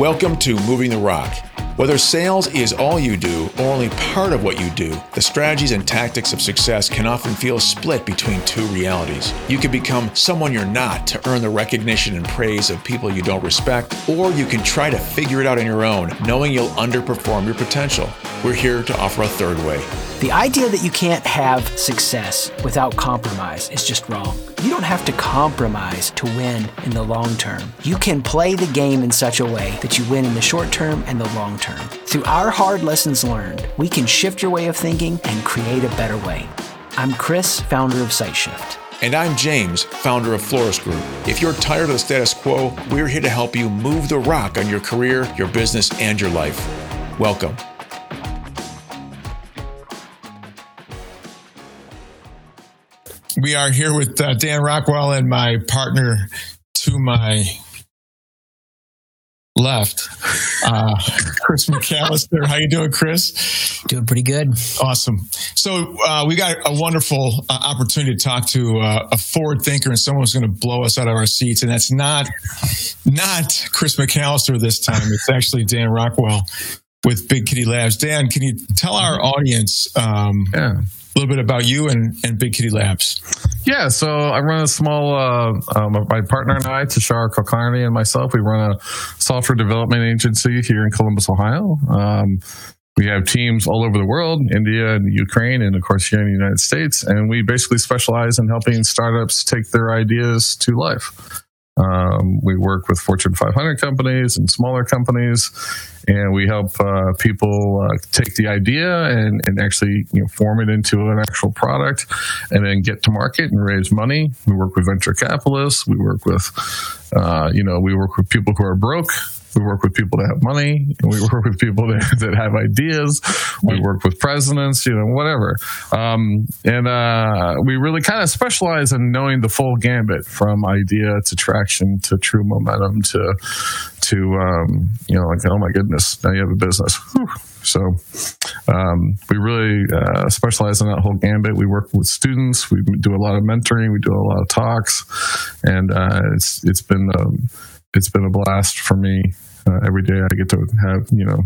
Welcome to Moving the Rock. Whether sales is all you do or only part of what you do, the strategies and tactics of success can often feel split between two realities. You can become someone you're not to earn the recognition and praise of people you don't respect, or you can try to figure it out on your own, knowing you'll underperform your potential. We're here to offer a third way. The idea that you can't have success without compromise is just wrong. You don't have to compromise to win in the long term. You can play the game in such a way that you win in the short term and the long term. Through our hard lessons learned, we can shift your way of thinking and create a better way. I'm Chris, founder of SiteShift. And I'm James, founder of Florist Group. If you're tired of the status quo, we're here to help you move the rock on your career, your business, and your life. Welcome. We are here with uh, Dan Rockwell and my partner to my left, uh, Chris McAllister. How you doing, Chris? Doing pretty good. Awesome. So uh, we got a wonderful uh, opportunity to talk to uh, a forward thinker and someone who's going to blow us out of our seats, and that's not not Chris McAllister this time. It's actually Dan Rockwell with Big Kitty Labs. Dan, can you tell our audience? Um, yeah a little bit about you and, and Big Kitty Labs. Yeah, so I run a small, uh, um, my partner and I, Tashara Kulkarni and myself, we run a software development agency here in Columbus, Ohio. Um, we have teams all over the world, India and Ukraine, and of course here in the United States. And we basically specialize in helping startups take their ideas to life. Um, we work with Fortune 500 companies and smaller companies, and we help uh, people uh, take the idea and, and actually you know, form it into an actual product and then get to market and raise money. We work with venture capitalists. We work with, uh, you know, we work with people who are broke we work with people that have money. We work with people that, that have ideas. We work with presidents, you know, whatever. Um, and uh, we really kind of specialize in knowing the full gambit from idea to traction to true momentum to to um, you know like oh my goodness now you have a business. Whew. So um, we really uh, specialize in that whole gambit. We work with students. We do a lot of mentoring. We do a lot of talks, and uh, it's it's been um, it's been a blast for me. Uh, every day I get to have, you know,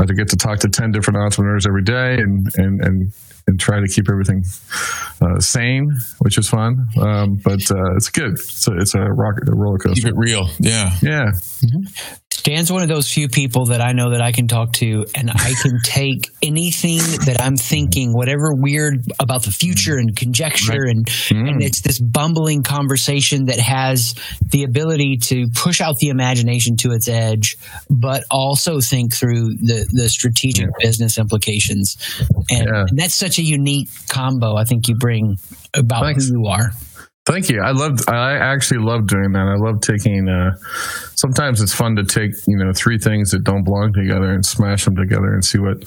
I get to talk to 10 different entrepreneurs every day and, and, and, and try to keep everything uh, sane, which is fun. Um, but uh, it's good. It's a, it's a, rocket, a roller coaster. Keep it real. Yeah. Yeah. Mm-hmm. Dan's one of those few people that I know that I can talk to, and I can take anything that I'm thinking, whatever weird about the future and conjecture, right. and mm. and it's this bumbling conversation that has the ability to push out the imagination to its edge, but also think through the the strategic yeah. business implications, and, yeah. and, that's such a unique combo. I think you bring about Thanks. who you are. Thank you. I loved. I actually love doing that. I love taking. Uh, sometimes it's fun to take you know three things that don't belong together and smash them together and see what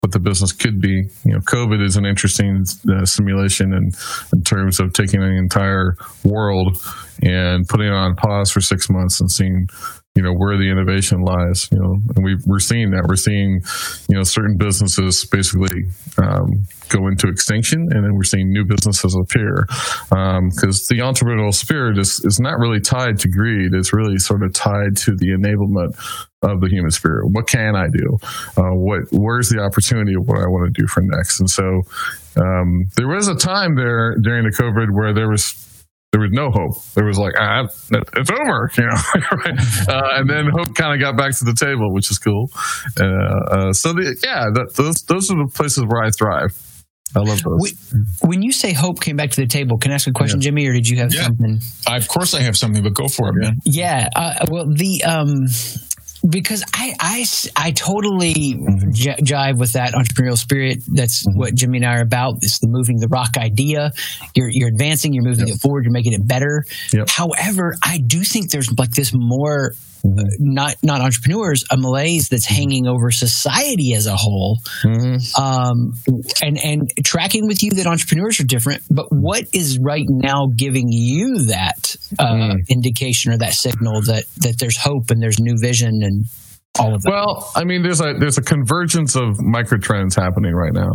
what the business could be. You know, COVID is an interesting uh, simulation in in terms of taking an entire world and putting it on pause for six months and seeing you know where the innovation lies you know and we, we're seeing that. We're seeing you know certain businesses basically um, go into extinction and then we're seeing new businesses appear. Because um, the entrepreneurial spirit is, is not really tied to greed. It's really sort of tied to the enablement of the human spirit. What can i do? Uh, what where's the opportunity of what i want to do for next? And so um, there was a time there during the covid where there was there was no hope. There was like, ah, it's over, you know. uh, and then hope kind of got back to the table, which is cool. Uh, uh, so the, yeah, that, those those are the places where I thrive. I love those. When you say hope came back to the table, can I ask a question, yeah. Jimmy, or did you have yeah. something? I, of course, I have something, but go for it, man. Yeah. Uh, well, the um, because I, I, I totally j- jive with that entrepreneurial spirit. That's mm-hmm. what Jimmy and I are about. It's the moving the rock idea. You're, you're advancing, you're moving yep. it forward, you're making it better. Yep. However, I do think there's like this more uh, not not entrepreneurs, a malaise that's hanging over society as a whole. Mm-hmm. Um, and and tracking with you that entrepreneurs are different, but what is right now giving you that uh, mm. indication or that signal that that there's hope and there's new vision and all of that? Well, I mean, there's a there's a convergence of microtrends happening right now.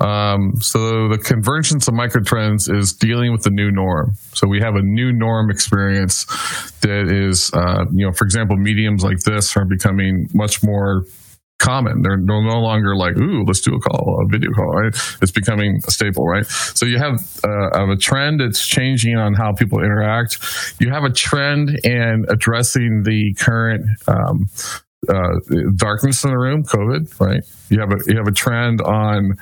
Um, so the convergence of microtrends is dealing with the new norm. So we have a new norm experience that is, uh, you know, for example, mediums like this are becoming much more common. They're no, longer like, ooh, let's do a call, a video call, right? It's becoming a staple, right? So you have, uh, a trend that's changing on how people interact. You have a trend in addressing the current, um, uh, darkness in the room, COVID, right? You have a you have a trend on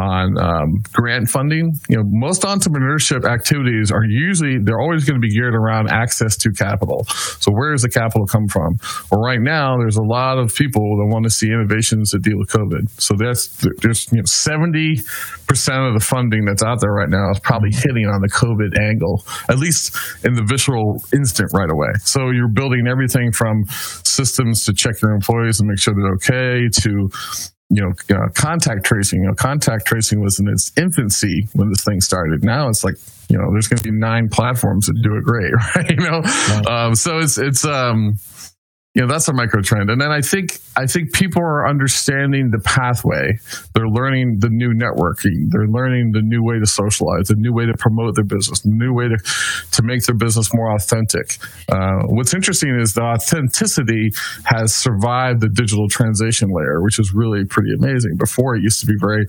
on um, grant funding. You know, most entrepreneurship activities are usually they're always going to be geared around access to capital. So where does the capital come from? Well, right now there's a lot of people that want to see innovations that deal with COVID. So that's there's you know seventy percent of the funding that's out there right now is probably hitting on the COVID angle, at least in the visceral instant right away. So you're building everything from systems to check your employees and make sure they're okay to you know, uh, contact tracing. You know, contact tracing was in its infancy when this thing started. Now it's like, you know, there's going to be nine platforms that do it great, right? You know, right. Um, so it's it's um, you know that's a micro trend. And then i think i think people are understanding the pathway. They're learning the new networking. They're learning the new way to socialize the new way to promote their business the new way to to make their business more authentic. Uh, what's interesting is the authenticity has survived the digital translation layer which is really pretty amazing. Before it used to be very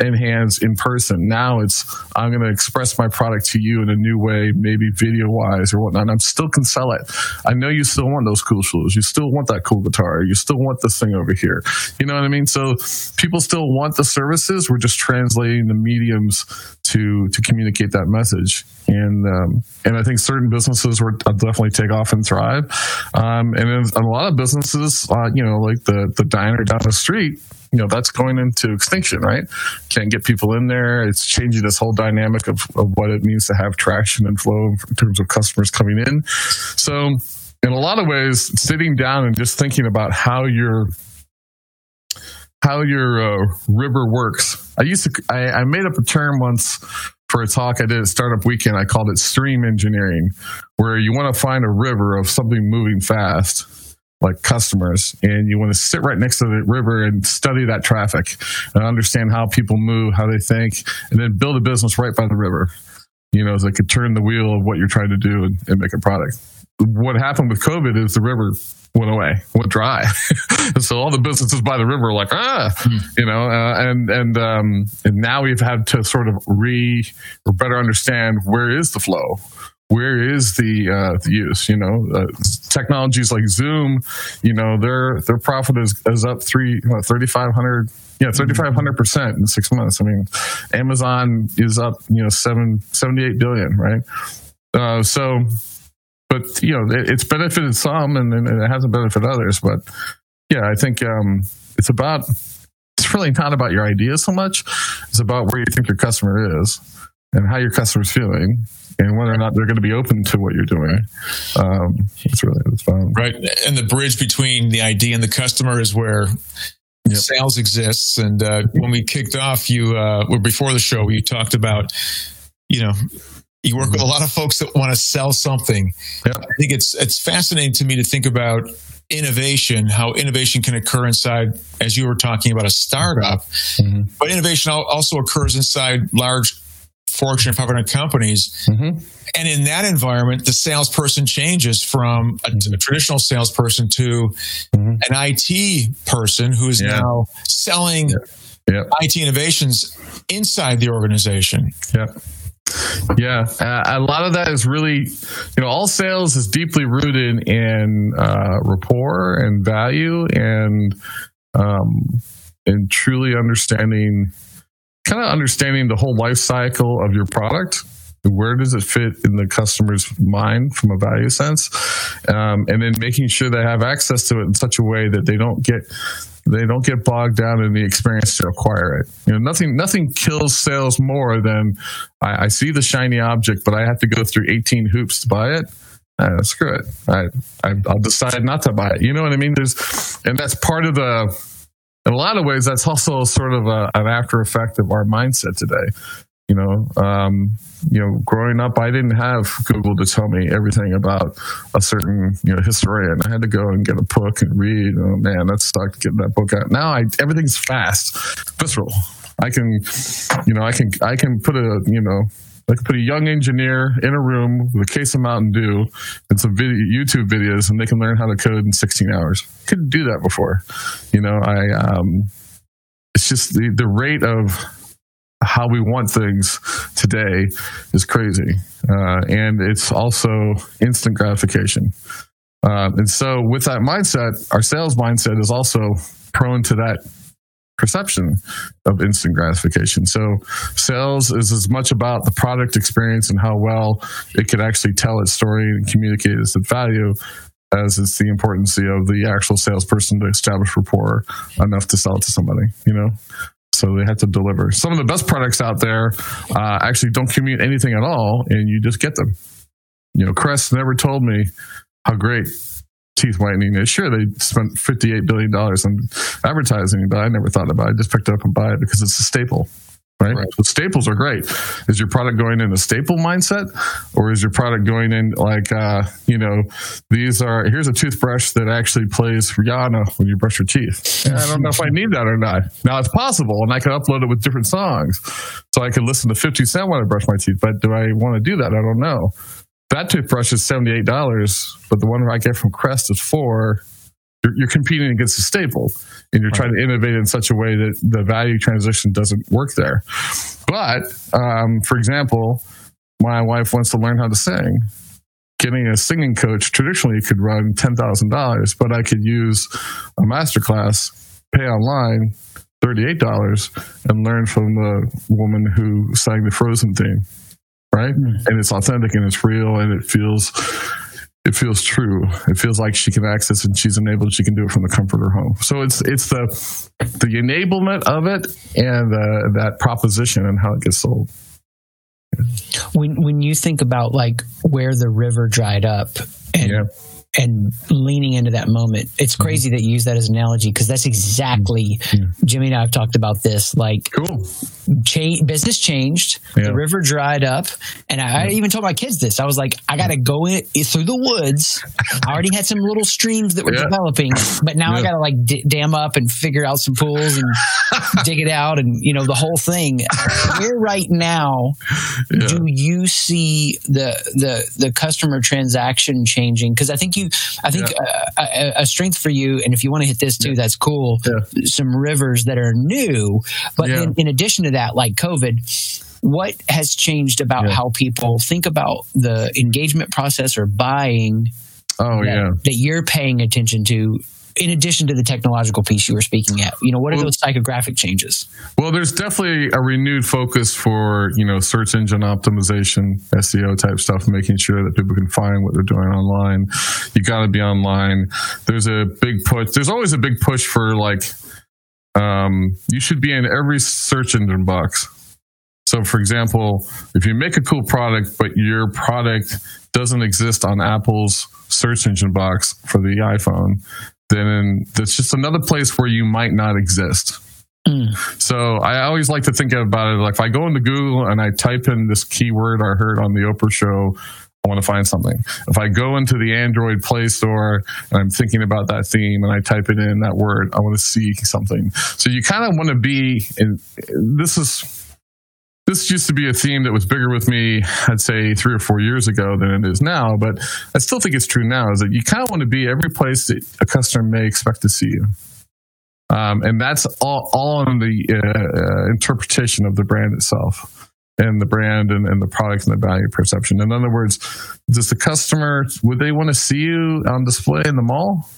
in hands in person. Now it's i'm going to express my product to you in a new way maybe video wise or whatnot i'm still can sell it. I know you still want those cool shoes. You still want that cool guitar. You still want this thing over here. You know what I mean? So people still want the services. We're just translating the mediums to to communicate that message. And um, and I think certain businesses will definitely take off and thrive. Um, and a lot of businesses, uh, you know, like the the diner down the street, you know that's going into extinction right can't get people in there it's changing this whole dynamic of, of what it means to have traction and flow in terms of customers coming in so in a lot of ways, sitting down and just thinking about how your how your uh, river works. I used to I, I made up a term once for a talk I did at Startup Weekend. I called it stream engineering, where you want to find a river of something moving fast like customers and you want to sit right next to the river and study that traffic and understand how people move how they think and then build a business right by the river you know so it could turn the wheel of what you're trying to do and, and make a product what happened with COVID is the river went away, went dry. and so all the businesses by the river are like, ah, mm. you know, uh, and, and, um, and now we've had to sort of re or better understand where is the flow? Where is the, uh, the use? You know, uh, technologies like Zoom, you know, their their profit is, is up three thirty five hundred yeah, thirty five hundred percent in six months. I mean, Amazon is up, you know, seven seventy eight billion, right? Uh, so but you know, it, it's benefited some and, and, it hasn't benefited others. But yeah, I think um, it's about it's really not about your idea so much. It's about where you think your customer is and how your customer's feeling and whether or not they're going to be open to what you're doing. Um, it's really it's fun. Right. And the bridge between the idea and the customer is where yep. sales exists. And uh, when we kicked off, you uh, or before the show, you talked about, you know, you work with a lot of folks that want to sell something. Yeah. I think it's it's fascinating to me to think about innovation, how innovation can occur inside, as you were talking about a startup, mm-hmm. but innovation also occurs inside large Fortune 500 companies. Mm-hmm. And in that environment, the salesperson changes from a, mm-hmm. a traditional salesperson to mm-hmm. an IT person who is yeah. now selling yeah. IT innovations inside the organization. Yeah. Yeah, uh, a lot of that is really, you know, all sales is deeply rooted in uh, rapport and value and um, and truly understanding, kind of understanding the whole life cycle of your product. Where does it fit in the customer's mind from a value sense, um, and then making sure they have access to it in such a way that they don't get they don't get bogged down in the experience to acquire it. You know, nothing nothing kills sales more than I, I see the shiny object, but I have to go through 18 hoops to buy it. Uh, screw it. I, I will decide not to buy it. You know what I mean? There's, and that's part of the. In a lot of ways, that's also sort of a, an after effect of our mindset today. You know, um, you know, growing up, I didn't have Google to tell me everything about a certain you know historian. I had to go and get a book and read. Oh man, that sucked getting that book out. Now I everything's fast, visceral. I can, you know, I can I can put a you know I could put a young engineer in a room with a case of Mountain Dew and some video, YouTube videos, and they can learn how to code in 16 hours. Couldn't do that before. You know, I um, it's just the the rate of how we want things today is crazy, uh, and it's also instant gratification. Uh, and so, with that mindset, our sales mindset is also prone to that perception of instant gratification. So sales is as much about the product experience and how well it could actually tell its story and communicate its value as it's the importance of the actual salesperson to establish rapport enough to sell to somebody, you know? So they have to deliver. Some of the best products out there uh, actually don't commute anything at all, and you just get them. You know, Crest never told me how great teeth whitening is. Sure, they spent $58 billion on advertising, but I never thought about it. I just picked it up and buy it because it's a staple. Right? right. So staples are great. Is your product going in a staple mindset, or is your product going in like, uh, you know, these are here's a toothbrush that actually plays Rihanna when you brush your teeth. I don't know if I need that or not. Now it's possible, and I can upload it with different songs, so I can listen to Fifty Cent when I brush my teeth. But do I want to do that? I don't know. That toothbrush is seventy eight dollars, but the one I get from Crest is four. You're, you're competing against a staple, and you're right. trying to innovate in such a way that the value transition doesn't work there. But um, for example, my wife wants to learn how to sing. Getting a singing coach traditionally could run ten thousand dollars, but I could use a masterclass, pay online thirty-eight dollars, and learn from the woman who sang the Frozen theme right? Mm. And it's authentic and it's real and it feels it feels true. It feels like she can access and she's enabled. She can do it from the comfort of her home. So it's it's the the enablement of it and uh, that proposition and how it gets sold. When when you think about like where the river dried up and yeah and leaning into that moment. It's mm-hmm. crazy mm-hmm. that you use that as an analogy because that's exactly yeah. Jimmy and I have talked about this. Like, cool. Cha- business changed, yeah. the river dried up, and I, I, even told my kids this. I was like, I got to go in through the woods. I already had some little streams that were yeah. developing, but now I got to like d- dam up and figure out some pools and dig it out, and you know the whole thing. Where right now do you see the the the customer transaction changing? Because I think you I think yeah. Uh, a, a, strength for you, and if you want to hit this too, yeah. that's cool. Yeah. Some rivers that are new, but in, in, addition to that, like COVID, what has changed about how people think about the engagement process or buying? Oh that, yeah, that you're paying attention to in addition to the technological piece you were speaking at? You know what are well, those psychographic changes? Well there's definitely a renewed focus for you know search engine optimization seo type stuff making sure that people can find what they're doing online. You got to be online. There's a big push there's always a big push for like um, you should be in every search engine box so for example if you make a cool product but your product doesn't exist on apple's search engine box for the iphone then that's just another place where you might not exist. Mm. So I always like to think about it like if I go into Google and I type in this keyword I heard on the Oprah show, I want to find something. If I go into the Android Play Store and I'm thinking about that theme and I type it in that word, I want to see something. So you kind of want to be in this is this used to be a theme that was bigger with me, I'd say three or four years ago than it is now. But I still think it's true now is that you kind of want to be every place that a customer may expect to see you. Um, and that's all, all on the uh, interpretation of the brand itself and the brand and, and the product and the value perception. In other words, does the customer, would they want to see you on display in the mall?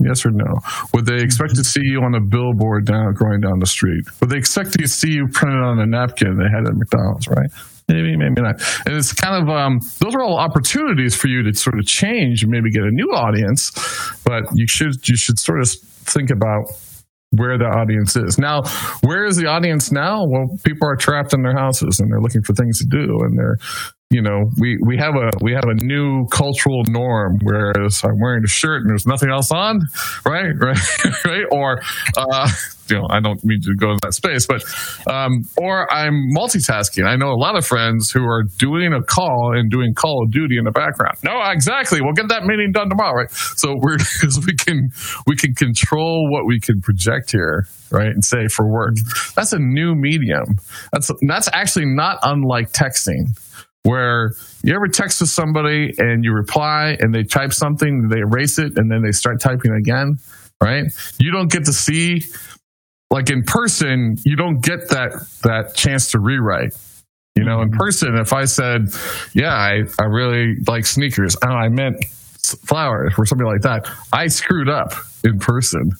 Yes or no? Would they expect to see you on a billboard down going down the street? Would they expect to see you printed on a napkin they had at McDonald's, right? Maybe, maybe not. And it's kind of um, those are all opportunities for you to sort of change and maybe get a new audience, but you should you should sort of think about where the audience is. Now, where is the audience now? Well, people are trapped in their houses and they're looking for things to do and they're you know, we, we have a we have a new cultural norm. Whereas I'm wearing a shirt and there's nothing else on, right, right, right, or uh, you know, I don't mean to go in that space, but um, or I'm multitasking. I know a lot of friends who are doing a call and doing Call of Duty in the background. No, exactly. We'll get that meeting done tomorrow, right? So we're because we can we can control what we can project here, right, and say for work. That's a new medium. That's that's actually not unlike texting where you ever text with somebody and you reply and they type something, they erase it, and then they start typing again, right? You don't get to see, like in person, you don't get that that chance to rewrite. You know, in mm-hmm. person, if I said, "Yeah, I, I really like sneakers," oh, I meant flowers or something like that, I screwed up in person.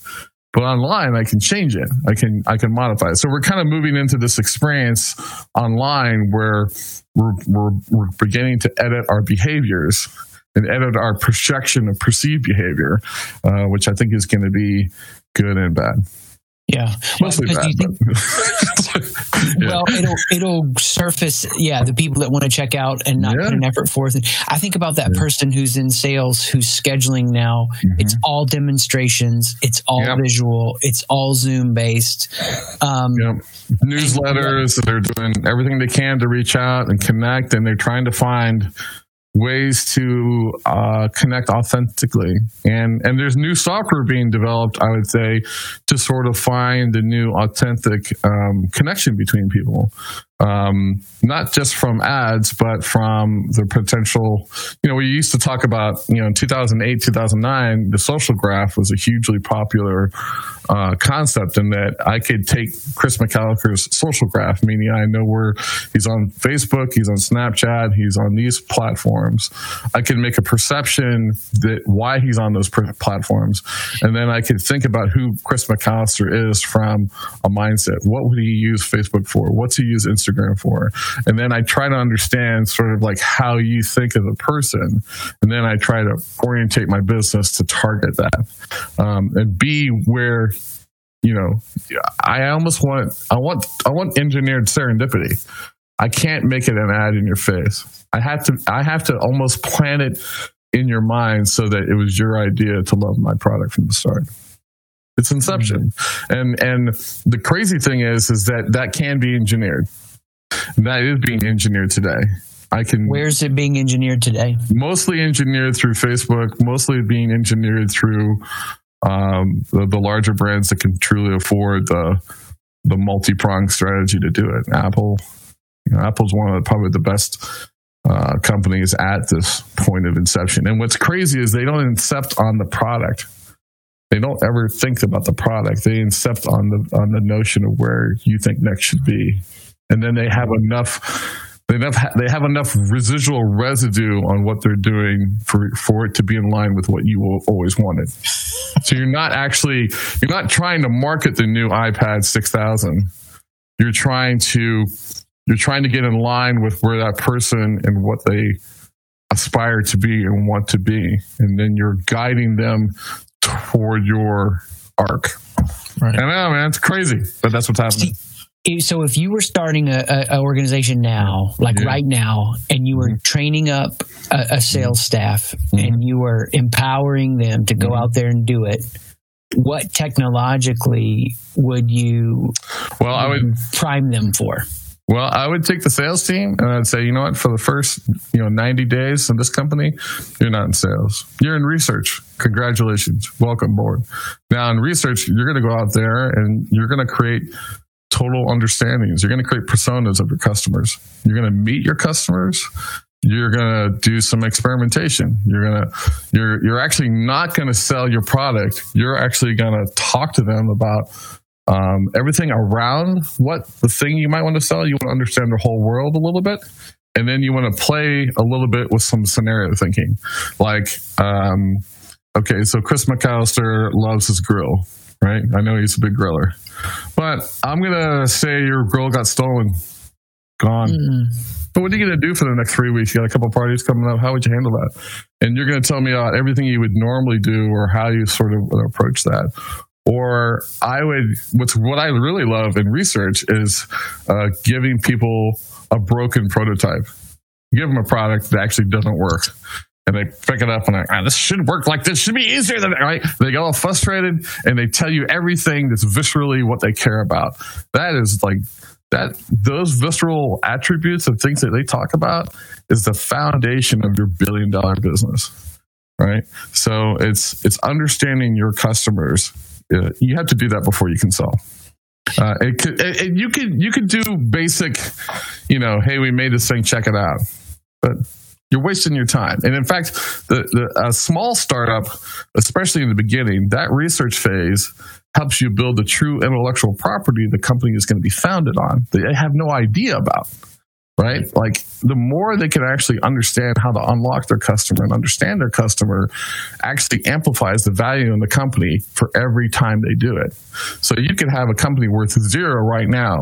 But online, I can change it. I can I can modify it. So we're kind of moving into this experience online where we're, we're, we're beginning to edit our behaviors and edit our projection of perceived behavior, uh, which I think is going to be good and bad. Yeah, mostly well, bad. Think, yeah. Well, it'll it'll surface. Yeah, the people that want to check out and not yeah. put an effort forth. I think about that yeah. person who's in sales who's scheduling now. Mm-hmm. It's all demonstrations. It's all yep. visual. It's all Zoom based. Um, yep. Newsletters. They're doing everything they can to reach out and connect, and they're trying to find ways to uh, connect authentically. And and there's new software being developed i would say to sort of find the new authentic um, connection between people um, not just from ads, but from the potential. You know, we used to talk about, you know, in 2008, 2009, the social graph was a hugely popular uh, concept in that I could take Chris McAllister's social graph, meaning I know where he's on Facebook, he's on Snapchat, he's on these platforms. I can make a perception that why he's on those platforms. And then I could think about who Chris McAllister is from a mindset. What would he use Facebook for? What's he use Instagram Instagram for. And then I try to understand sort of like how you think of a person. And then I try to orientate my business to target that um, and be where you know i almost want i want i want engineered serendipity i can't make it an ad in your face i have to i have to almost plant it in your mind so that it was your idea to love my product from the start it's inception mm-hmm. and and the crazy thing is is that that can be engineered that is being engineered today. I can. Where's it being engineered today? Mostly engineered through Facebook. Mostly being engineered through um, the, the, larger brands that can truly afford the the multi pronged strategy to do it. Apple, you know, Apple's one of the, probably the best uh, companies at this point of inception. And what's crazy is they don't incept on the product. They don't ever think about the product. They incept on the on the notion of where you think next should be and then they have enough they have, they have enough residual residue on what they're doing for, for it to be in line with what you always wanted. So you're not actually, you're not trying to market the new iPad 6000. You're trying to, you're trying to get in line with where that person and what they aspire to be and want to be. And then you're guiding them toward your arc. Right. I know, man. It's crazy, but that's what's happening so if you were starting a, a organization now, like yeah. right now, and you were mm-hmm. training up a, a sales staff mm-hmm. and you were empowering them to go mm-hmm. out there and do it, what technologically would you well i would prime them for well i would take the sales team and i'd say you know what for the first you know 90 days in this company you're not in sales you're in research congratulations welcome board now in research you're going to go out there and you're going to create total understandings. You're going to create personas of your customers. You're going to meet your customers. You're going to do some experimentation. You're going to, you're, you're actually not going to sell your product. You're actually going to talk to them about um, everything around what the thing you might want to sell. You want to understand the whole world a little bit. And then you want to play a little bit with some scenario thinking. Like, um, okay, so Chris McAllister loves his grill, right? I know he's a big griller. But I'm gonna say your girl got stolen, gone. Mm. But what are you gonna do for the next three weeks? You got a couple parties coming up. How would you handle that? And you're gonna tell me about everything you would normally do, or how you sort of approach that. Or I would. What's what I really love in research is uh, giving people a broken prototype give them a product that actually doesn't work. And they pick it up and like, ah, this should work like this should be easier than that. right. They get all frustrated and they tell you everything that's viscerally what they care about. That is like that those visceral attributes of things that they talk about is the foundation of your billion dollar business right so it's it's understanding your customers you have to do that before you can sell uh, it could, it, it, you could you could do basic you know hey we made this thing check it out but you're wasting your time and in fact the, the a small startup especially in the beginning that research phase helps you build the true intellectual property the company is going to be founded on. That they have no idea about right? Like the more they can actually understand how to unlock their customer and understand their customer actually amplifies the value in the company for every time they do it. So you could have a company worth zero right now,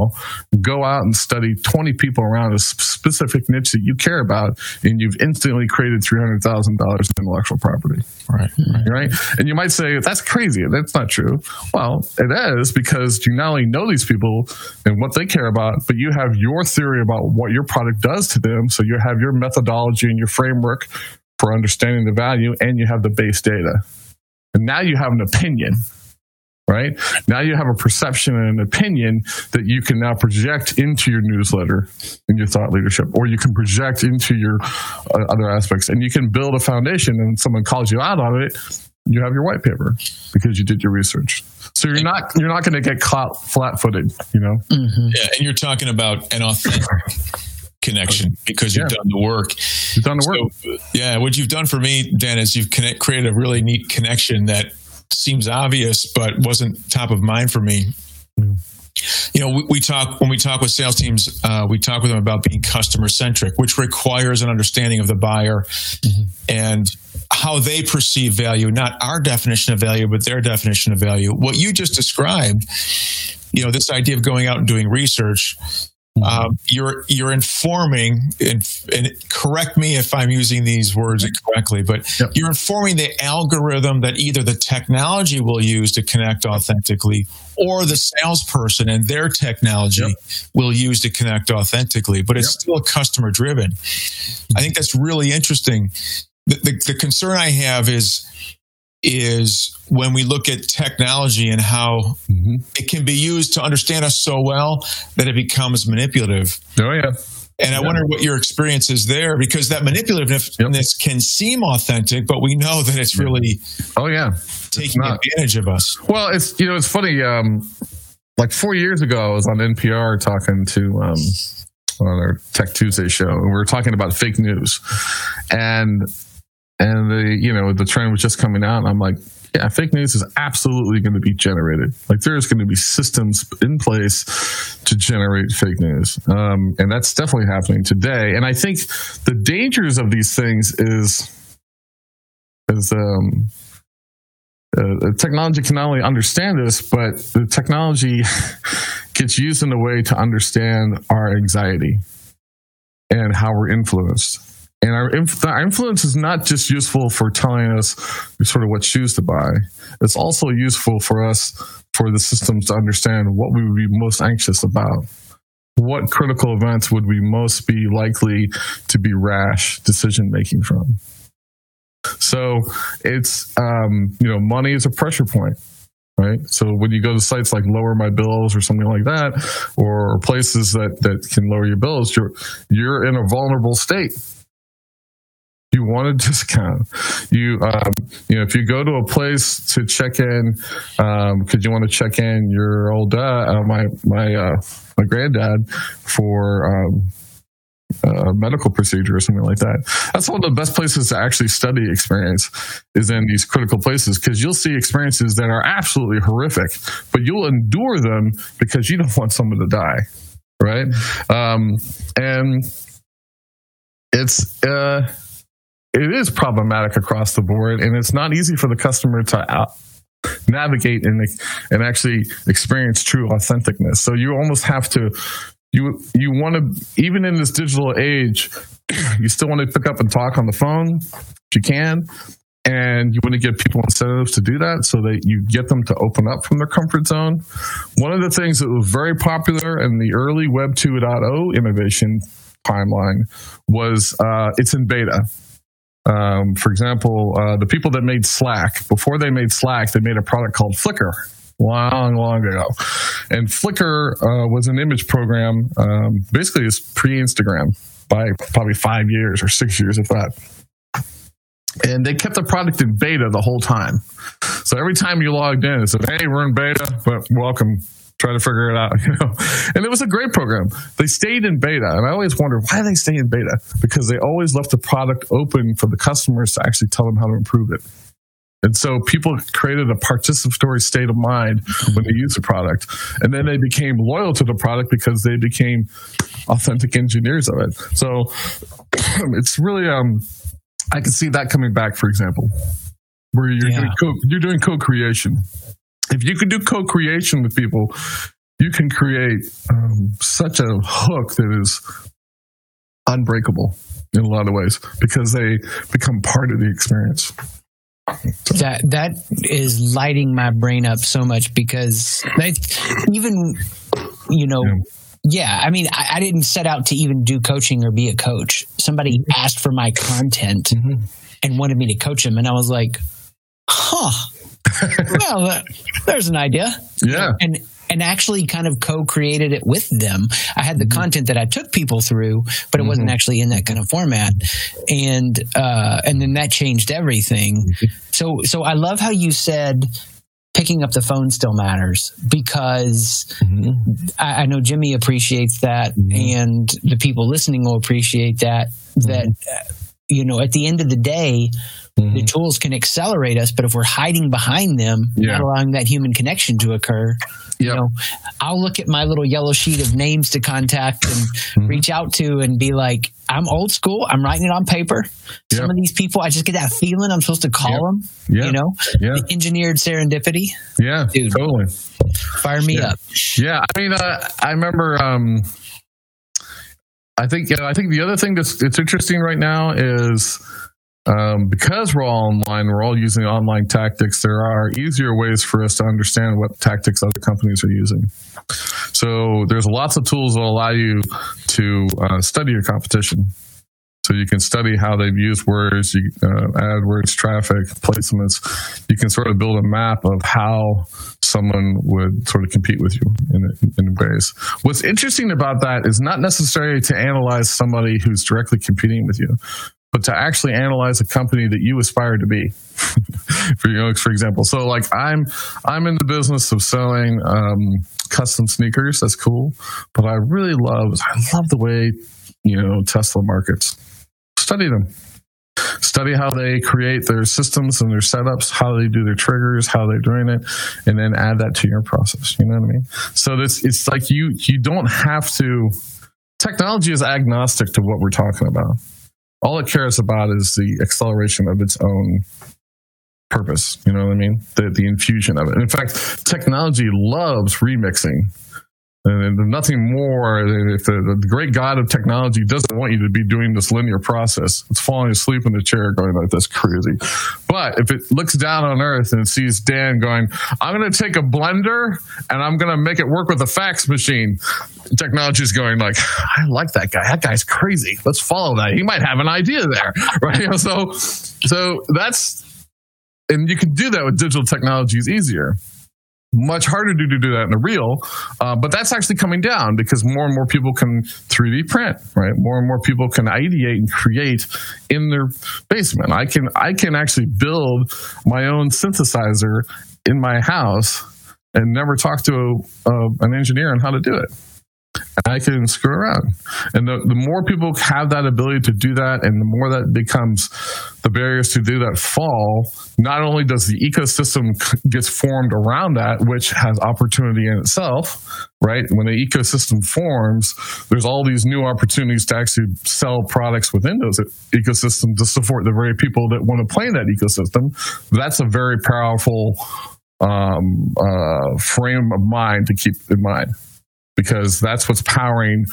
go out and study 20 people around a specific niche that you care about, and you've instantly created $300,000 in intellectual property. Right. Right. And you might say, that's crazy. That's not true. Well, it is because you not only know these people and what they care about, but you have your theory about what your product does to them. So you have your methodology and your framework for understanding the value, and you have the base data. And now you have an opinion, right? Now you have a perception and an opinion that you can now project into your newsletter and your thought leadership, or you can project into your uh, other aspects, and you can build a foundation. And someone calls you out on it, you have your white paper because you did your research. So you're not you're not going to get caught flat-footed, you know. Mm-hmm. Yeah, and you're talking about an authentic connection because you've yeah. done the work. You've done the work. So, yeah, what you've done for me, Dan, is you've connect, created a really neat connection that seems obvious but wasn't top of mind for me. You know, we, we, talk when we talk with sales teams, uh, we talk with them about being customer centric, which requires an understanding of the buyer mm-hmm. and how they perceive value, not our definition of value, but their definition of value. What you just described, you know, this idea of going out and doing research um, you're you're informing and, and, correct me if I'm using these words incorrectly, but yep. you're informing the algorithm that either the technology will use to connect authentically or the salesperson and their technology yep. will use to connect authentically. But it's yep. still customer driven. I think that's really interesting. The, the, the concern I have is is when we look at technology and how mm-hmm. it can be used to understand us so well that it becomes manipulative. Oh, yeah. And I yeah. wonder what your experience is there because that manipulativeness yep. can seem authentic, but we know that it's really oh yeah taking advantage of us. Well, it's you know it's funny. Um, like four years ago, I was on NPR talking to um, on our Tech Tuesday show, and we were talking about fake news, and and the you know the trend was just coming out and i'm like yeah fake news is absolutely going to be generated. Like there's going to be systems in place to generate fake news. Um, and that's definitely happening today. And i think the dangers of these things is is um, uh, technology can not only understand this, but the technology gets used in a way to understand our anxiety and how we're influenced. And our, inf- influence is not just useful for telling us sort of what shoes to buy. It's also useful for us, for the systems to understand what we would be most anxious about. What critical events would we most be likely to be rash decision making from? So it's, um, you know, money is a pressure point right? So when you go to sites like Lower My Bills or something like that, or places that that can lower your bills, you're you're in a vulnerable state you want a discount. You, um, you know, if you go to a place to check in, because um, you want to check in your old dad, uh, my my uh, my granddad for. Um, a medical procedure or something like that. That's one of the best places to actually study experience is in these critical places because you'll see experiences that are absolutely horrific, but you'll endure them because you don't want someone to die, right? Um, and it's uh, it is problematic across the board, and it's not easy for the customer to out, navigate and and actually experience true authenticness. So you almost have to you you want to even in this digital age, you still want to pick up and talk on the phone if you can. And you want to give people incentives to do that so that you get them to open up from their comfort zone. One of the things that was very popular in the early Web 2.0 innovation timeline was uh, it's in beta. Um, for example, uh, the people that made Slack, before they made Slack, they made a product called Flickr long, long ago. And Flickr uh, was an image program, um, basically it's pre Instagram by probably five years or six years, if that. And they kept the product in beta the whole time. So every time you logged in, it said, hey, we're in beta, but welcome try to figure it out, you know. And it was a great program. They stayed in beta, and I always wonder why they stay in beta because they always left the product open for the customers to actually tell them how to improve it. And so people created a participatory state of mind when they used the product. And then they became loyal to the product because they became authentic engineers of it. So it's really, um, I can see that coming back, for example, where you're, yeah. doing, co- you're doing co-creation if you can do co-creation with people, you can create um, such a hook that is unbreakable in a lot of ways because they become part of the experience. That that is lighting my brain up so much because even you know. Yeah. Yeah, I mean, I, I, didn't set out to even do coaching or be a coach. Somebody mm-hmm. asked for my content mm-hmm. and wanted me to coach them, and I was like, "Huh, well, uh, there's an idea. Yeah. And and actually kind of co-created it with them. I had the mm-hmm. content that I took people through, but it mm-hmm. wasn't actually in that kind of format. And uh, and then that changed everything. Mm-hmm. So so I love how you said picking up the phone still matters because mm-hmm. I, I, know Jimmy appreciates that, mm-hmm. and the people listening will appreciate that. That uh, you know, at the end of the day, Mm-hmm. The tools can accelerate us, but if we're hiding behind them, yeah. not allowing that human connection to occur, yep. you know, I'll look at my little yellow sheet of names to contact and mm-hmm. reach out to and be like, I'm old school. I'm writing it on paper. Some of these people, I just get that feeling I'm supposed to call yep. them. Yep. You know, yeah. engineered serendipity. Yeah, Dude, totally. Fire me yeah. up. Yeah, I mean, uh, I remember. Um, I think. I think the other thing that's it's interesting right now is um, because we're all online, we're all using online tactics. There are easier ways for us to understand what tactics other companies are using. So there's lots of tools that allow you to uh, study your competition. So you can study how they've used words, you, uh, AdWords, traffic, placements. You can sort of build a map of how someone would sort of compete with you in, in ways. What's interesting about that is not necessarily to analyze somebody who's directly competing with you, but to actually analyze a company that you aspire to be. for you for example, so like I'm I'm in the business of selling um, custom sneakers. That's cool, but I really love I love the way you know Tesla markets. Study them. Study how they create their systems and their setups, how they do their triggers, how they're doing it, and then add that to your process. You know what I mean? So this it's like you you don't have to. Technology is agnostic to what we're talking about all it cares about is the acceleration of its own purpose. You know what I mean? The, the infusion of it. In fact, technology loves remixing. And nothing more if the, the, great God of technology doesn't want you to be doing this linear process. It's falling asleep in the chair going like, that's crazy. But if it looks down on earth and sees Dan going, I'm going to take a blender and I'm going to make it work with a fax machine. Technology is going like, I like that guy. That guy's crazy. Let's follow that. He might have an idea there. Right. So, so that's, and you can do that with digital technologies easier much harder to do that in the real, uh, but that's actually coming down because more and more people can 3D print, right? More and more people can ideate and create in their basement. I can I can actually build my own synthesizer in my house and never talk to a, uh, an engineer on how to do it. I can screw around. And the, the more people have that ability to do that, and the more that becomes the barriers to do that fall, not only does the ecosystem gets formed around that, which has opportunity in itself, right? When the ecosystem forms, there's all these new opportunities to actually sell products within those ecosystems to support the very people that want to play in that ecosystem. That's a very powerful um, uh, frame of mind to keep in mind because that's what's powering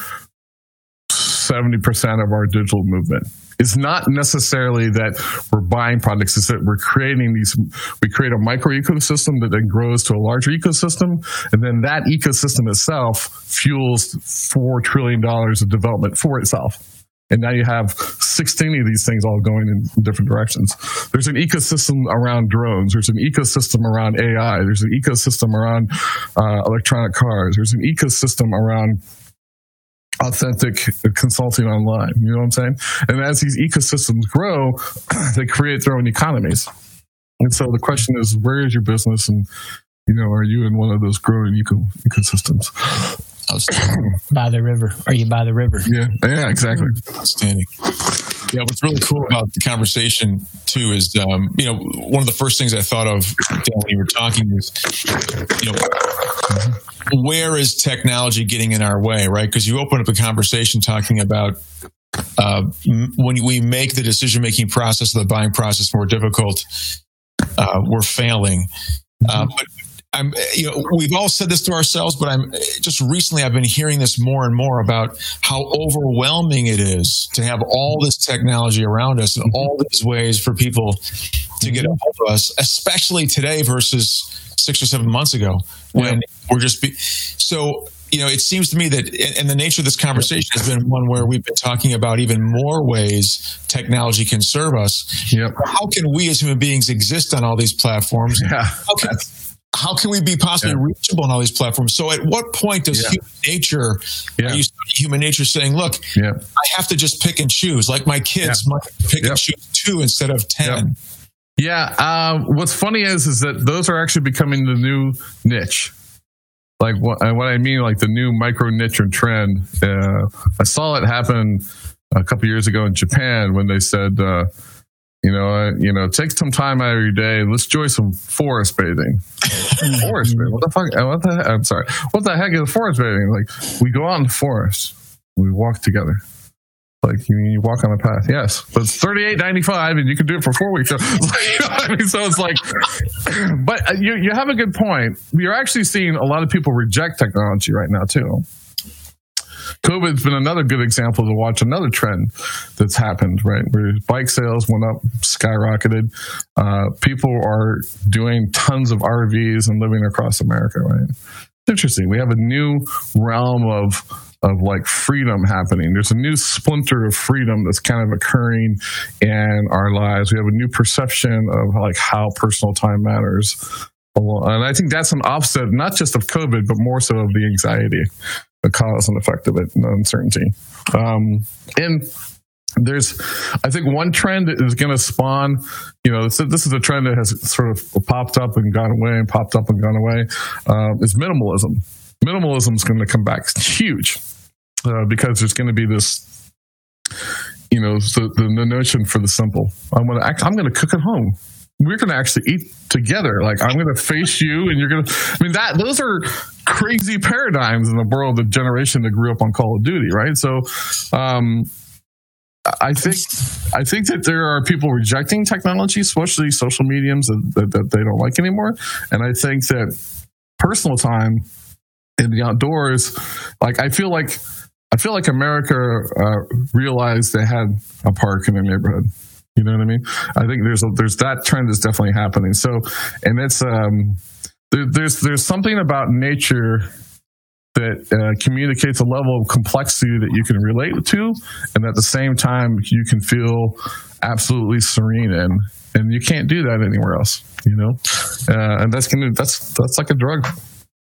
70% of our digital movement It's not necessarily that we're buying products, it's that we're creating these, we create a micro ecosystem that then grows to a larger ecosystem. And then that ecosystem itself fuels $4 trillion of development for itself. And now you have 16 of these things all going in different directions. There's an ecosystem around drones. There's an ecosystem around AI. There's an ecosystem around uh, electronic cars. There's an ecosystem around authentic consulting online. You know what I'm saying? And as these ecosystems grow, they create their own economies. And so the question is, where is your business? And, you know, are you in one of those growing eco- ecosystems? By the river. Are you by the river? Yeah, yeah, exactly. Outstanding. Yeah, what's really cool about the conversation too is, um, you know, one of the first things I thought of when you were talking was, you know, where is technology getting in our way, right? Because you open up a conversation talking about uh, when we make the decision making process, the buying process more difficult, uh, we're failing. Uh, but I'm, eh, you know, we've all said this to ourselves, but I'm eh, just recently I've been hearing this more and more about how overwhelming it is to have all this technology around us and mm-hmm. all these ways for people to get a mm-hmm. hold of us, especially today versus six or seven months ago when yeah. we're just be, so you know, it seems to me that, and the nature of this conversation has been one where we've been talking about even more ways technology can serve us. Yep. How can we as human beings exist on all these platforms? Yeah. How can, how can we be possibly yeah. reachable on all these platforms? So, at what point does yeah. human nature, yeah. human nature saying, "Look, yeah. I have to just pick and choose"? Like my kids might pick yep. and choose two instead of ten. Yep. Yeah. Um, what's funny is is that those are actually becoming the new niche. Like what, what I mean, like the new micro niche and trend. Uh, I saw it happen a couple years ago in Japan when they said. Uh, you know, you know, take some time out of your day. Let's enjoy some forest bathing. forest bathing? What the fuck? Uh, what the? Heck? I'm sorry. What the heck is forest bathing? Like, we go out in the forest, we walk together. Like you, you walk on a path, yes, but it's thirty eight ninety five, and you can do it for four weeks. So, you know I mean, so it's like, but uh, you you have a good point. You're actually seeing a lot of people reject technology right now too. COVID's been another good example to watch another trend that's happened, right? Where bike sales went up, skyrocketed. Uh, people are doing tons of RVs and living across America, right? Interesting. We have a new realm of of like freedom happening. There's a new splinter of freedom that's kind of occurring in our lives. We have a new perception of like how personal time matters. And I think that's an offset, not just of COVID, but more so of the anxiety the cause and effect of it and the uncertainty. Um, and there's, I think one trend is going to spawn, you know, this, this, is a trend that has sort of popped up and gone away and popped up and gone away, uh, is minimalism. Minimalism is going to come back it's huge uh, because there's going to be this, you know, the, the, notion for the simple. I'm going to I'm going to cook at home we're going to actually eat together. Like I'm going to face you, and you're going to. I mean that those are crazy paradigms in the world of generation that grew up on Call of Duty, right? So, um, I think I think that there are people rejecting technology, especially social mediums that, that, that they don't like anymore, and I think that personal time in the outdoors, like I feel like I feel like America uh, realized they had a park in their neighborhood you know what I mean? I think there's a, there's that trend is definitely happening. So, and it's um, there, there's there's something about nature that uh, communicates a level of complexity that you can relate to, and at the same time you can feel absolutely serene in, and you can't do that anywhere else. You know, uh, and that's gonna that's that's like a drug.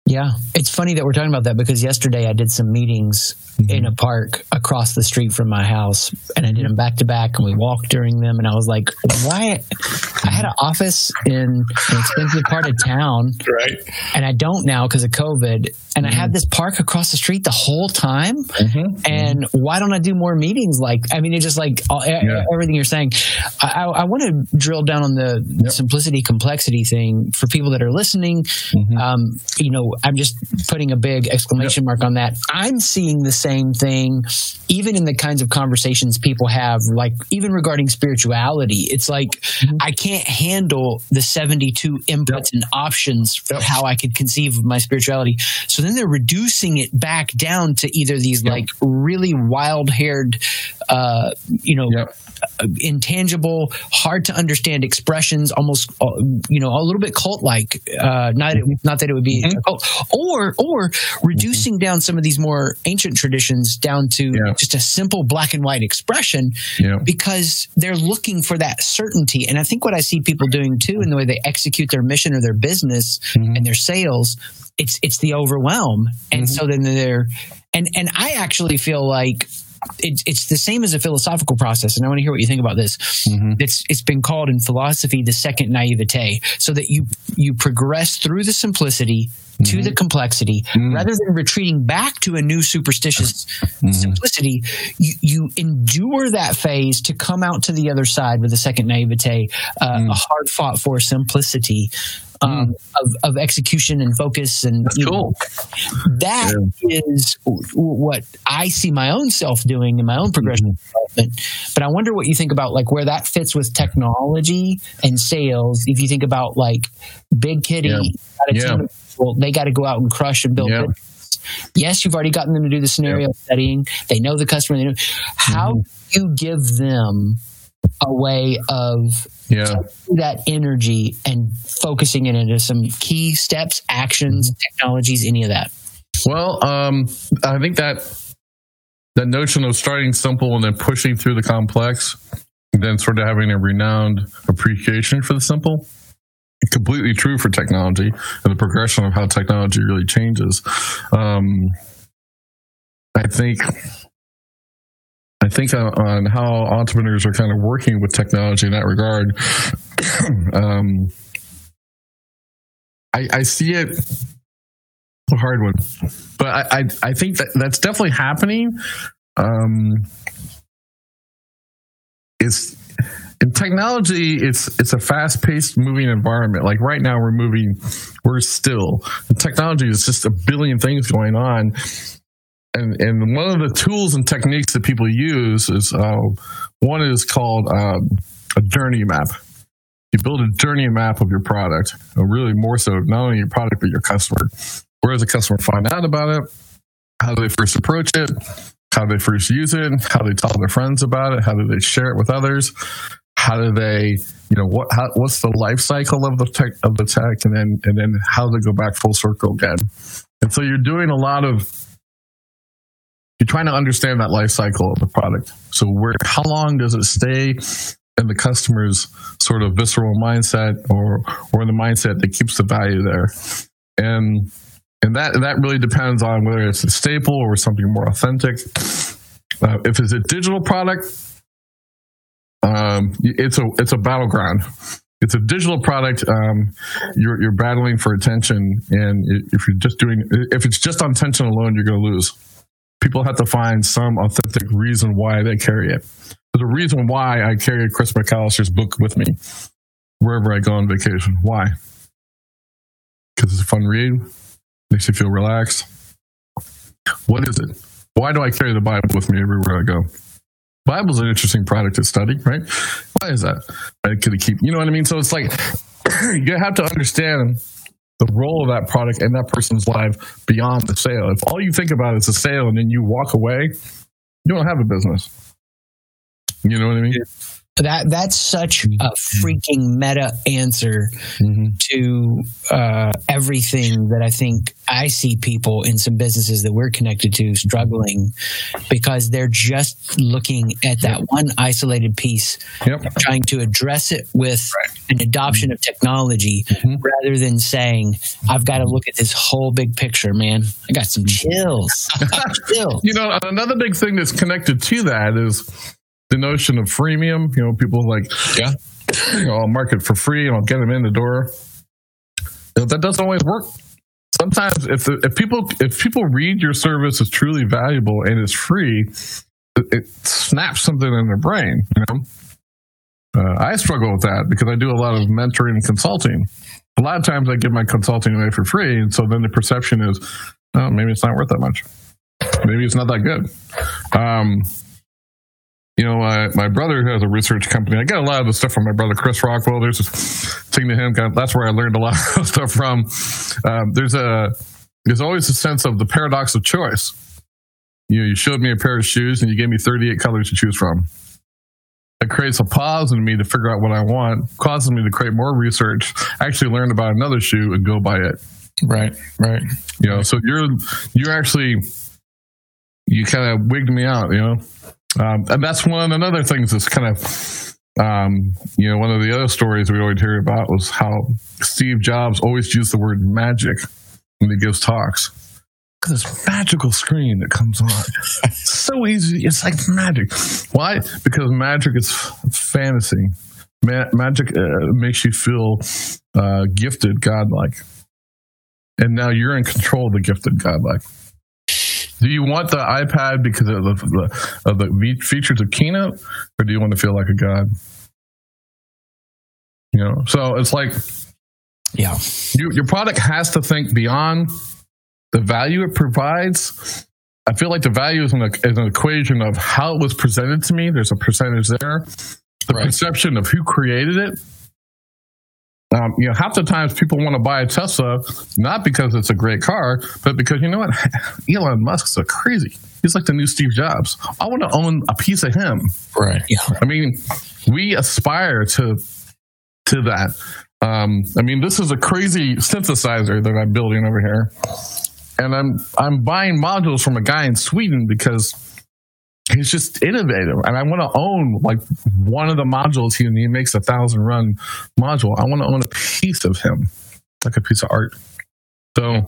Yeah, it's funny that we're talking about that because yesterday I did some meetings. In a park across the street from my house, and I did them back to back, and we walked during them, and I was like, "Why?" I had an office in an expensive part of town, right? And I don't now because of COVID, and mm-hmm. I had mm-hmm. this park across the street the whole time. Mm-hmm. And why don't I do more meetings? Like, I mean, it's just like all, yeah. everything you're saying. I, I, I want to drill down on the yep. simplicity complexity thing for people that are listening. Mm-hmm. Um, you know I'm just putting a big exclamation yep. mark on that. I'm seeing the same thing, even in the kinds of conversations people have, like even regarding spirituality. It's like mm-hmm. I can't handle the 72 inputs yep. and options for yep. how I could conceive of my spirituality. So then they're reducing it back down to either these like really wild haired uh, you know, Yep. Intangible, hard to understand expressions, almost uh, you know a little bit cult like. Uh, not not that it would be Mhm. a cult, or or reducing down some of these more ancient traditions down to Yeah. just a simple black and white expression Yeah. because they're looking for that certainty. And I think what I see people doing too in the way they execute their mission or their business Mhm. and their sales, it's it's the overwhelm. And Mhm. so then they're and and I actually feel like it's it's the same as a philosophical process. And I want to hear what you think about this. Mhm. It's it's been called in philosophy the second naivete, so that you you progress through the simplicity to the complexity Mm. rather than retreating back to a new superstitious Mhm. simplicity you, you endure that phase to come out to the other side with a second naivete uh, Mm. a hard fought for simplicity um, of, of execution and focus and That's know, cool. that is w- what I see my own self doing in my own progression development. But I wonder what you think about like where that fits with technology and sales. If you think about like Big Kitty, Yeah. Yeah. people, they got to go out and crush and build. Yeah. Yes, you've already gotten them to do the scenario studying. They know the customer. They know how Mm-hmm. do you give them a way of Yeah. that energy and focusing it into some key steps, actions, technologies, any of that. Well, um, I think that that notion of starting simple and then pushing through the complex, then sort of having a renowned appreciation for the simple, completely true for technology and the progression of how technology really changes. Um, I think. Think on, on how entrepreneurs are kind of working with technology in that regard. um, I, I see it a hard one, but I, I I think that that's definitely happening. Um, it's in technology. It's it's a fast paced moving environment. Like right now, we're moving. We're still. Technology is just a billion things going on. And, and one of the tools and techniques that people use is uh, one is called um, a journey map. You build a journey map of your product, or really more so, not only your product but your customer. Where does the customer find out about it? How do they first approach it? How do they first use it? How do they tell their friends about it? How do they share it with others? How do they, you know, what? How, what's the life cycle of the tech of the tech, and then and then how do they go back full circle again? And so you're doing a lot of you're trying to understand that life cycle of the product. So where how long does it stay in the customer's sort of visceral mindset or or the mindset that keeps the value there? And and that that really depends on whether it's a staple or something more authentic. Uh, if it's a digital product, um, it's a it's a battleground. It's a digital product. Um, you're you're battling for attention, and if you're just doing if it's just on attention alone, you're going to lose. People have to find some authentic reason why they carry it. A reason why I carry Chris McAllister's book with me wherever I go on vacation. Why? Because it's a fun read, makes you feel relaxed. What is it? Why do I carry the Bible with me everywhere I go? Bible's an interesting product to study, right? Why is that? I could keep, you know what I mean? So it's like you have to understand the role of that product in that person's life beyond the sale. If all you think about is a sale and then you walk away, you don't have a business. You know what I mean? That that's such a Mm-hmm. freaking meta answer to uh, everything that I think I see people in some businesses that we're connected to struggling because they're just looking at that one isolated piece, Yep. trying to address it with an adoption of technology Mhm. rather than saying, "I've got to look at this whole big picture, man. I got some chills, chills." You know, another big thing that's connected to that is the notion of freemium. You know, people like, Yeah. you know, I'll market for free and I'll get them in the door. You know, that doesn't always work. Sometimes, if the, if people if people read your service is truly valuable and it's free, it, it snaps something in their brain. You know, uh, I struggle with that because I do a lot of mentoring and consulting. A lot of times, I give my consulting away for free, and so then the perception is, oh, maybe it's not worth that much maybe it's not that good. Um, you know, my, my brother has a research company. I get a lot of the stuff from my brother Chris Rockwell. There's a thing to him. That's where I learned a lot of stuff from. Um, there's a there's always a sense of the paradox of choice. you know, you showed me a pair of shoes and you gave me 38 colors to choose from. It creates a pause in me to figure out what I want, causes me to create more research, actually learn about another shoe and go buy it. Right, right. You know, so you're you're actually you kind of wigged me out, you know, um, and that's one of the other things that's kind of um, you know one of the other stories we always hear about was how Steve Jobs always used the word magic when he gives talks. This magical screen that comes on, so easy. It's like magic. Why? Because magic is fantasy. Ma- magic uh, makes you feel uh, gifted, godlike and now you're in control of the gifted godlike. Do you want the iPad because of the, of the features of Keynote, or do you want to feel like a god? You know, so it's like, yeah, you, your product has to think beyond the value it provides. I feel like the value is an, is an equation of how it was presented to me. There's a percentage there. The right. perception of who created it um, you know, half the times people want to buy a Tesla not because it's a great car, but because you know what, Elon Musk's a crazy. He's like the new Steve Jobs. I want to own a piece of him. Right. Yeah. I mean, we aspire to to that. Um, I mean, this is a crazy synthesizer that I'm building over here, and I'm I'm buying modules from a guy in Sweden because he's just innovative. And i want to own like one of the modules he, he makes a thousand run module. I want to own a piece of him like a piece of art. So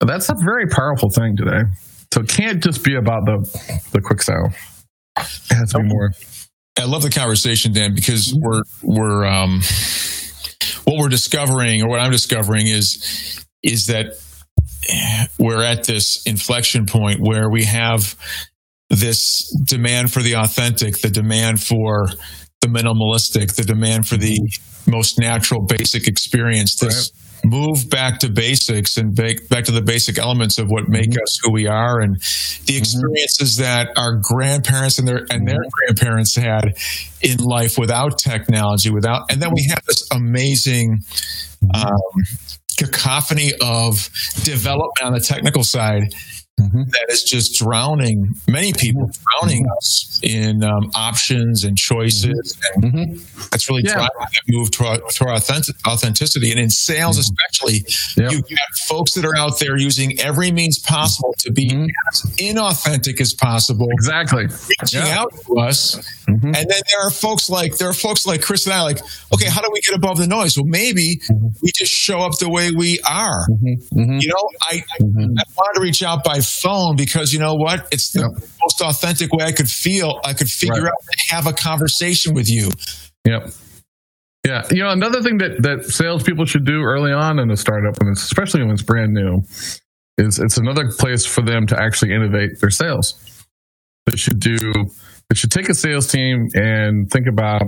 that's a very powerful thing today. So it can't just be about the the quick sale it has to be more. I love the conversation dan because we're we're um what we're discovering or what i'm discovering is is that we're at this inflection point where we have this demand for the authentic, the demand for the minimalistic, the demand for the most natural, basic experience. This right. move back to basics and back, back to the basic elements of what make mm-hmm. us who we are, and the mm-hmm. experiences mm-hmm. that our grandparents and their and their mm-hmm. grandparents had in life without technology, without, and then we have this amazing. Mm-hmm. Um, cacophony of development on the technical side Mm-hmm. That is just drowning many people, drowning mm-hmm. us in um, options and choices, mm-hmm. and mm-hmm. that's really yeah. driving that move to our, to our authentic, authenticity. And in sales, mm-hmm. especially, yep. you have folks that are out there using every means possible to be mm-hmm. as inauthentic as possible. Exactly, reaching yeah. out to us, and then there are folks like there are folks like Chris and I, like, okay, how do we get above the noise? Well, maybe we just show up the way we are. You know, I, I wanted to reach out by phone because you know what? It's the yep. most authentic way I could feel. I could figure right. out to have a conversation with you. Yep. Yeah, you know, another thing that that salespeople should do early on in a startup, when it's, especially when it's brand new, is it's another place for them to actually innovate their sales. They should do. They should take a sales team and think about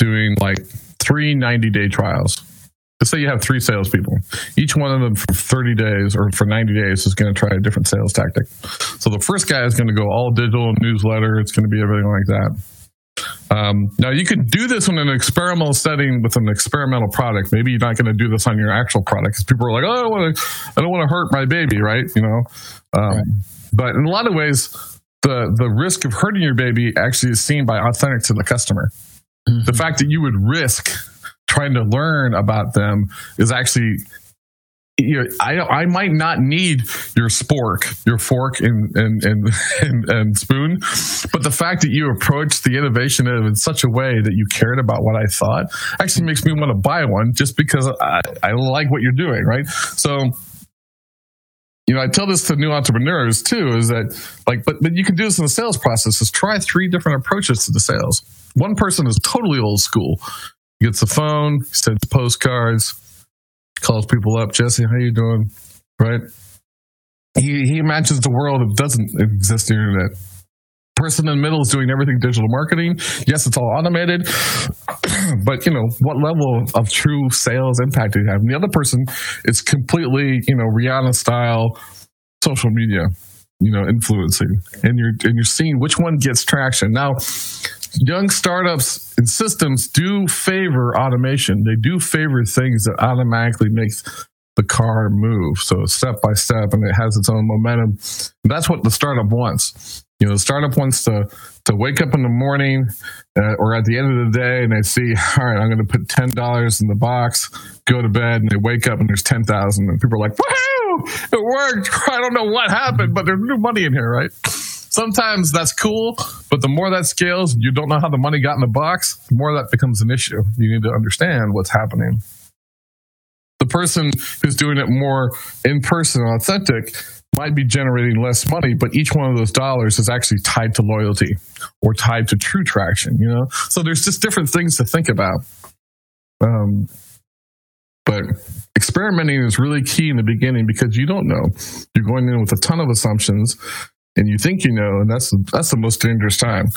doing like three 90 day trials let's say you have three salespeople. Each one of them for 30 days or for 90 days is going to try a different sales tactic. So the first guy is going to go all digital newsletter. It's going to be everything like that. Um, now you could do this in an experimental setting with an experimental product. Maybe you're not going to do this on your actual product because people are like, "Oh, I don't want to, I don't want to hurt my baby," right? You know. Um, right. But in a lot of ways, the the risk of hurting your baby actually is seen by authentic to the customer. Mm-hmm. The fact that you would risk trying to learn about them is actually you know, I I might not need your spork, your fork and and, and and and spoon, but the fact that you approached the innovation in such a way that you cared about what I thought actually makes me want to buy one just because I, I like what you're doing, right? So you know, I tell this to new entrepreneurs too, is that like, but but you can do this in the sales process. Is try three different approaches to the sales. One person is totally old school gets the phone, sends postcards, calls people up. Jesse, how you doing? Right? He he imagines the world that doesn't exist the internet. Person in the middle is doing everything digital marketing. Yes, it's all automated, but you know what level of true sales impact do you have? And the other person is completely you know Rihanna style social media, you know, influencing, and you're and you're seeing which one gets traction. Now, young startups and systems do favor automation. They do favor things that automatically makes the car move. So step by step, and it has its own momentum. That's what the startup wants. You know, the startup wants to to wake up in the morning uh, or at the end of the day, and they see, all right, I'm going to put ten dollars in the box, go to bed, and they wake up and there's ten thousand, and people are like, "Wow, it worked!" I don't know what happened, but there's new money in here, right? Sometimes that's cool, but the more that scales, you don't know how the money got in the box, the more that becomes an issue. You need to understand what's happening. The person who's doing it more in person, and authentic, might be generating less money, but each one of those dollars is actually tied to loyalty or tied to true traction, you know? So there's just different things to think about. Um, but experimenting is really key in the beginning because you don't know. You're going in with a ton of assumptions and you think you know, and that's that's the most dangerous time.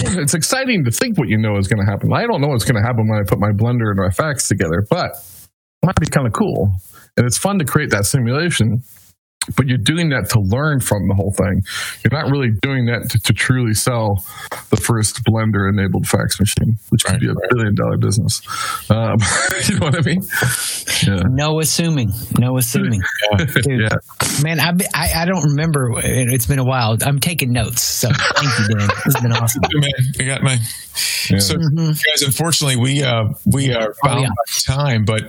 It's exciting to think what you know is going to happen. I don't know what's going to happen when I put my blender and my facts together, but it might be kind of cool, and it's fun to create that simulation but you're doing that to learn from the whole thing. You're not really doing that to, to truly sell the first blender enabled fax machine, which could right, be a right. billion dollar business. Um, you know what I mean? Yeah. No assuming, no assuming. yeah. Dude, yeah. Man, I, I, I don't remember. It's been a while. I'm taking notes. So thank you, Dan. This has been awesome. Man, I got my. Yeah. So, mm-hmm. guys, unfortunately, we uh, we are oh, bound oh, yeah. by time. But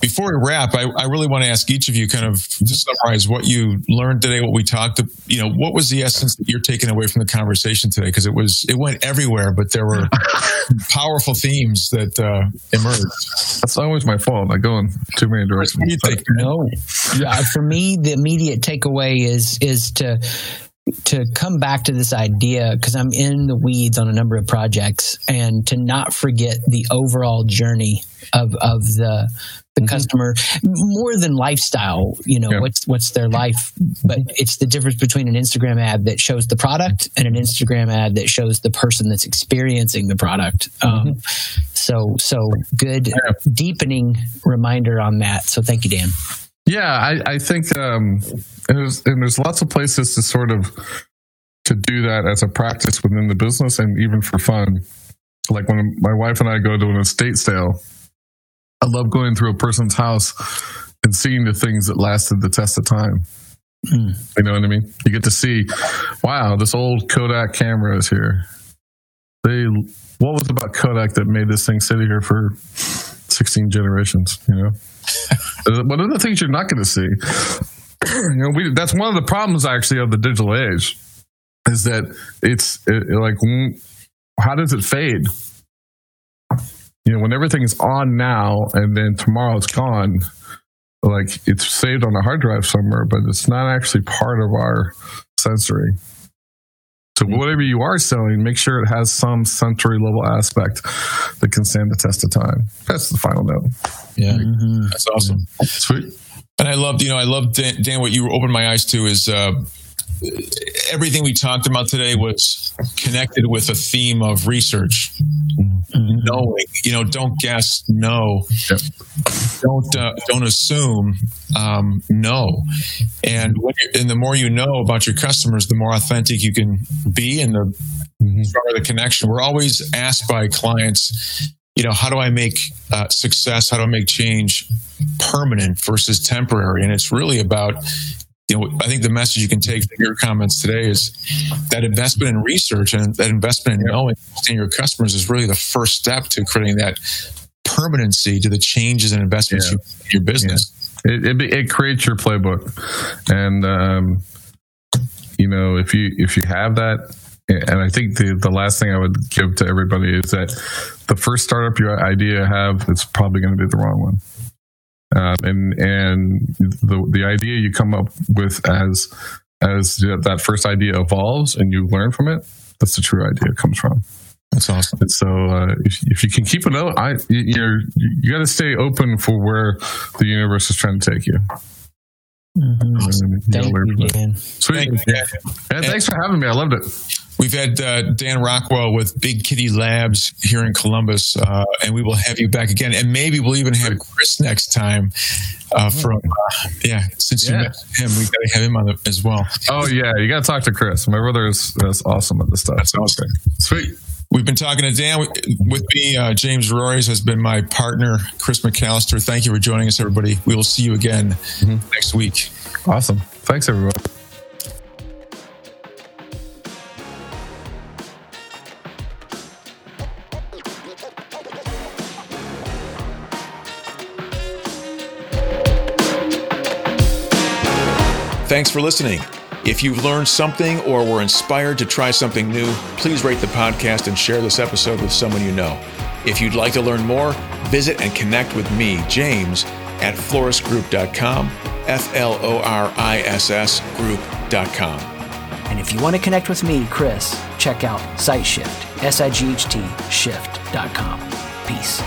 before we wrap, I, I really want to ask each of you kind of to summarize what you you learned today, what we talked, about, you know, what was the essence that you're taking away from the conversation today? Because it was, it went everywhere, but there were powerful themes that uh, emerged. That's always my fault. I go in too many directions. No, yeah, for me, the immediate takeaway is is to to come back to this idea because I'm in the weeds on a number of projects and to not forget the overall journey of of the the mm-hmm. customer more than lifestyle you know yeah. what's what's their life but it's the difference between an Instagram ad that shows the product and an Instagram ad that shows the person that's experiencing the product um, mm-hmm. so so good yeah. deepening reminder on that so thank you Dan yeah I, I think um, and there's and there's lots of places to sort of to do that as a practice within the business and even for fun like when my wife and I go to an estate sale I love going through a person's house and seeing the things that lasted the test of time. Mm. You know what I mean? You get to see, wow, this old Kodak camera is here. They, what was about Kodak that made this thing sit here for 16 generations? You know, one of the things you're not going to see. you know, we, that's one of the problems actually of the digital age is that it's it, like, how does it fade? you know, when everything's on now and then tomorrow it's gone, like it's saved on a hard drive somewhere, but it's not actually part of our sensory. So mm-hmm. whatever you are selling, make sure it has some sensory level aspect that can stand the test of time. That's the final note. Yeah, mm-hmm. that's awesome. Sweet. And I loved, you know, I loved Dan, Dan, What you opened my eyes to is uh, everything we talked about today was connected with a theme of research. Knowing, you know, don't guess, no Yep. Don't uh, don't assume, um, know. And and the more you know about your customers, the more authentic you can be, and the mm-hmm. stronger the connection. We're always asked by clients, you know, how do I make uh, success? How do I make change permanent versus temporary? And it's really about you know, I think the message you can take from your comments today is that investment in research and that investment in knowing your customers is really the first step to creating that permanency to the changes and investments yeah. you, in your business. Yeah. It, it, it, creates your playbook, and um, you know if you if you have that, and I think the the last thing I would give to everybody is that the first startup your idea have is probably going to be the wrong one. Um, and and the the idea you come up with as as that first idea evolves and you learn from it, that's the true idea comes from. That's awesome. And so uh, if, if you can keep it out, I you're you got to stay open for where the universe is trying to take you. Mm-hmm. Awesome. Thank you, Dan. Sweet. Thank you, Dan. And thanks for having me. I loved it. We've had uh, Dan Rockwell with Big Kitty Labs here in Columbus, uh, and we will have you back again. And maybe we'll even have Chris next time. Uh, from uh, yeah, since yeah. you met him, we got to have him on the, as well. Oh yeah, you got to talk to Chris. My brother is, is awesome at this stuff. That's awesome. Sweet. We've been talking to Dan. With me, uh, James Roys has been my partner, Chris McAllister. Thank you for joining us, everybody. We will see you again mm-hmm. next week. Awesome. Thanks, everybody. Thanks for listening. If you've learned something or were inspired to try something new, please rate the podcast and share this episode with someone you know. If you'd like to learn more, visit and connect with me, James, at florissgroup.com, F L O R I S S group.com. And if you want to connect with me, Chris, check out SightShift, S I G H T shift.com. Peace.